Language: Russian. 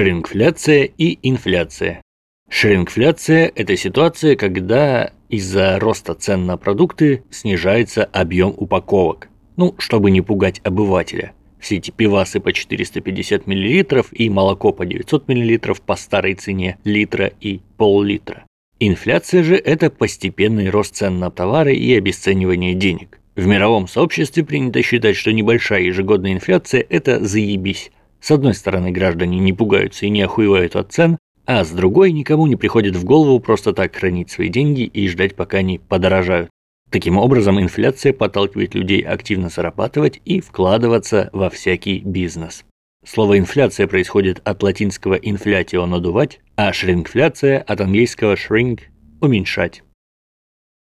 Шрингфляция и инфляция. Шрингфляция – это ситуация, когда из-за роста цен на продукты снижается объем упаковок. Ну, чтобы не пугать обывателя. Все эти пивасы по 450 мл и молоко по 900 мл по старой цене литра и пол-литра. Инфляция же – это постепенный рост цен на товары и обесценивание денег. В мировом сообществе принято считать, что небольшая ежегодная инфляция – это заебись. С одной стороны, граждане не пугаются и не охуевают от цен, а с другой никому не приходит в голову просто так хранить свои деньги и ждать, пока они подорожают. Таким образом, инфляция подталкивает людей активно зарабатывать и вкладываться во всякий бизнес. Слово «инфляция» происходит от латинского «inflatio» – надувать, а «шрингфляция» от английского «shrink» – уменьшать.